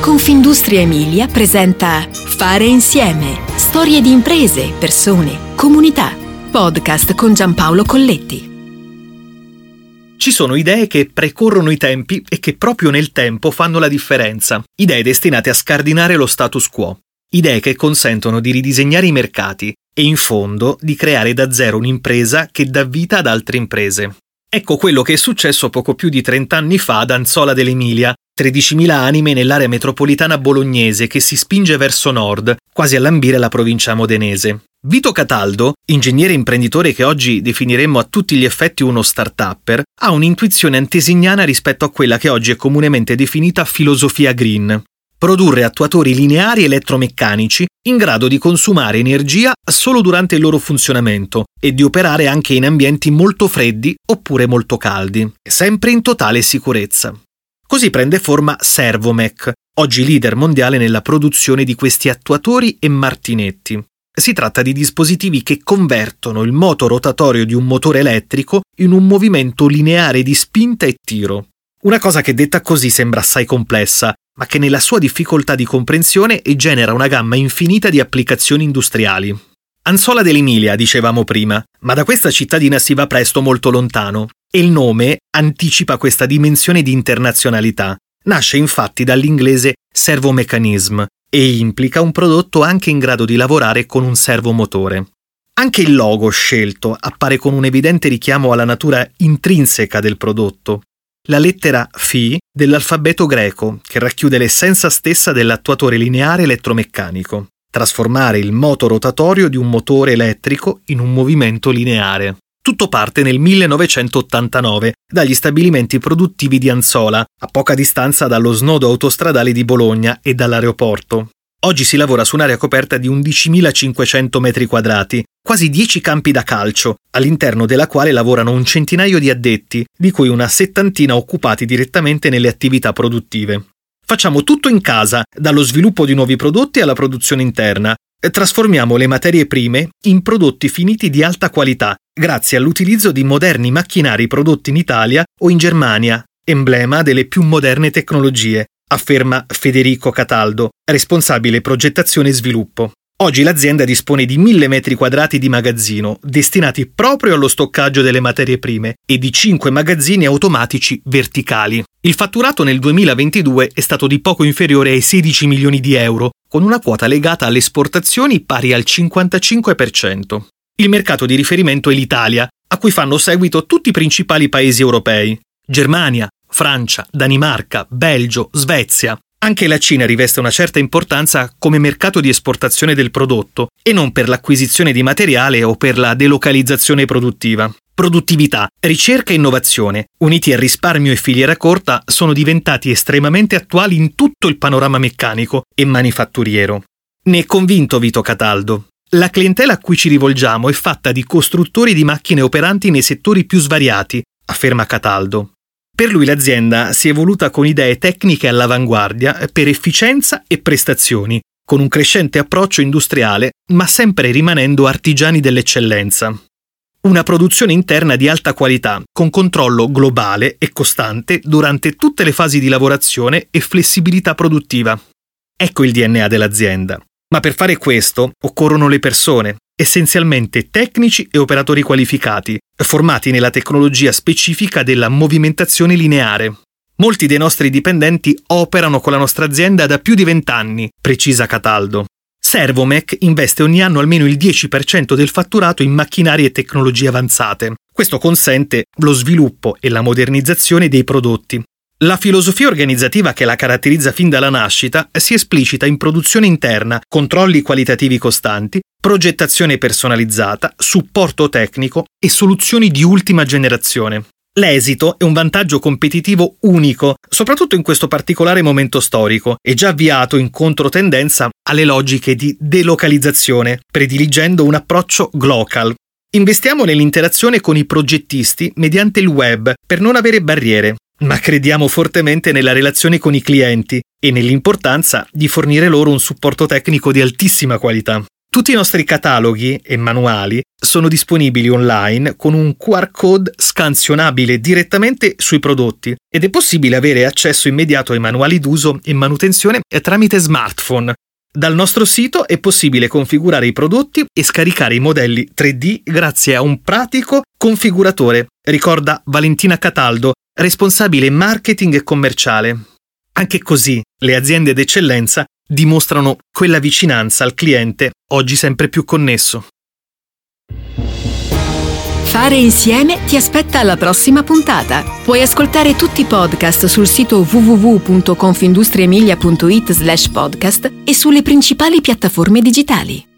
Confindustria Emilia presenta Fare insieme. Storie di imprese, persone, comunità. Podcast con Giampaolo Colletti. Ci sono idee che precorrono i tempi e che proprio nel tempo fanno la differenza. Idee destinate a scardinare lo status quo. Idee che consentono di ridisegnare i mercati e in fondo di creare da zero un'impresa che dà vita ad altre imprese. Ecco quello che è successo poco più di 30 anni fa ad Anzola dell'Emilia, 13.000 anime nell'area metropolitana bolognese che si spinge verso nord, quasi a lambire la provincia modenese. Vito Cataldo, ingegnere imprenditore che oggi definiremmo a tutti gli effetti uno start-upper, ha un'intuizione antesignana rispetto a quella che oggi è comunemente definita filosofia green. Produrre attuatori lineari elettromeccanici in grado di consumare energia solo durante il loro funzionamento e di operare anche in ambienti molto freddi oppure molto caldi, sempre in totale sicurezza. Così prende forma Servomec, oggi leader mondiale nella produzione di questi attuatori e martinetti. Si tratta di dispositivi che convertono il moto rotatorio di un motore elettrico in un movimento lineare di spinta e tiro. Una cosa che detta così sembra assai complessa, ma che nella sua difficoltà di comprensione genera una gamma infinita di applicazioni industriali. Anzola dell'Emilia, dicevamo prima, ma da questa cittadina si va presto molto lontano, e il nome anticipa questa dimensione di internazionalità. Nasce infatti dall'inglese servomechanism e implica un prodotto anche in grado di lavorare con un servomotore. Anche il logo scelto appare con un evidente richiamo alla natura intrinseca del prodotto, la lettera Φ dell'alfabeto greco, che racchiude l'essenza stessa dell'attuatore lineare elettromeccanico, trasformare il moto rotatorio di un motore elettrico in un movimento lineare. Tutto parte nel 1989 dagli stabilimenti produttivi di Anzola, a poca distanza dallo snodo autostradale di Bologna e dall'aeroporto. Oggi si lavora su un'area coperta di 11.500 metri quadrati, quasi 10 campi da calcio, all'interno della quale lavorano un centinaio di addetti, di cui una settantina occupati direttamente nelle attività produttive. Facciamo tutto in casa, dallo sviluppo di nuovi prodotti alla produzione interna, trasformiamo le materie prime in prodotti finiti di alta qualità, grazie all'utilizzo di moderni macchinari prodotti in Italia o in Germania, emblema delle più moderne tecnologie, afferma Federico Cataldo, responsabile progettazione e sviluppo. Oggi l'azienda dispone di 1000 metri quadrati di magazzino destinati proprio allo stoccaggio delle materie prime e di 5 magazzini automatici verticali. Il fatturato nel 2022 è stato di poco inferiore ai 16 milioni di euro, con una quota legata alle esportazioni pari al 55%. Il mercato di riferimento è l'Italia, a cui fanno seguito tutti i principali paesi europei. Germania, Francia, Danimarca, Belgio, Svezia. Anche la Cina riveste una certa importanza come mercato di esportazione del prodotto e non per l'acquisizione di materiale o per la delocalizzazione produttiva. Produttività, ricerca e innovazione, uniti a risparmio e filiera corta, sono diventati estremamente attuali in tutto il panorama meccanico e manifatturiero. Ne è convinto Vito Cataldo. La clientela a cui ci rivolgiamo è fatta di costruttori di macchine operanti nei settori più svariati, afferma Cataldo. Per lui l'azienda si è evoluta con idee tecniche all'avanguardia per efficienza e prestazioni, con un crescente approccio industriale, ma sempre rimanendo artigiani dell'eccellenza. Una produzione interna di alta qualità, con controllo globale e costante durante tutte le fasi di lavorazione e flessibilità produttiva. Ecco il DNA dell'azienda. Ma per fare questo occorrono le persone, essenzialmente tecnici e operatori qualificati, formati nella tecnologia specifica della movimentazione lineare. Molti dei nostri dipendenti operano con la nostra azienda da più di vent'anni, precisa Cataldo. Servomec investe ogni anno almeno il 10% del fatturato in macchinari e tecnologie avanzate. Questo consente lo sviluppo e la modernizzazione dei prodotti, la filosofia organizzativa che la caratterizza fin dalla nascita si esplicita in produzione interna, controlli qualitativi costanti, progettazione personalizzata, supporto tecnico e soluzioni di ultima generazione. L'esito è un vantaggio competitivo unico, soprattutto in questo particolare momento storico, e già avviato in controtendenza alle logiche di delocalizzazione, prediligendo un approccio glocal. Investiamo nell'interazione con i progettisti mediante il web per non avere barriere, ma crediamo fortemente nella relazione con i clienti e nell'importanza di fornire loro un supporto tecnico di altissima qualità. Tutti i nostri cataloghi e manuali sono disponibili online con un QR code scansionabile direttamente sui prodotti ed è possibile avere accesso immediato ai manuali d'uso e manutenzione tramite smartphone. Dal nostro sito è possibile configurare i prodotti e scaricare i modelli 3D grazie a un pratico configuratore, ricorda Valentina Cataldo, responsabile marketing e commerciale. Anche così le aziende d'eccellenza dimostrano quella vicinanza al cliente oggi sempre più connesso. Fare insieme ti aspetta alla prossima puntata. Puoi ascoltare tutti i podcast sul sito www.confindustriemilia.it slash podcast e sulle principali piattaforme digitali.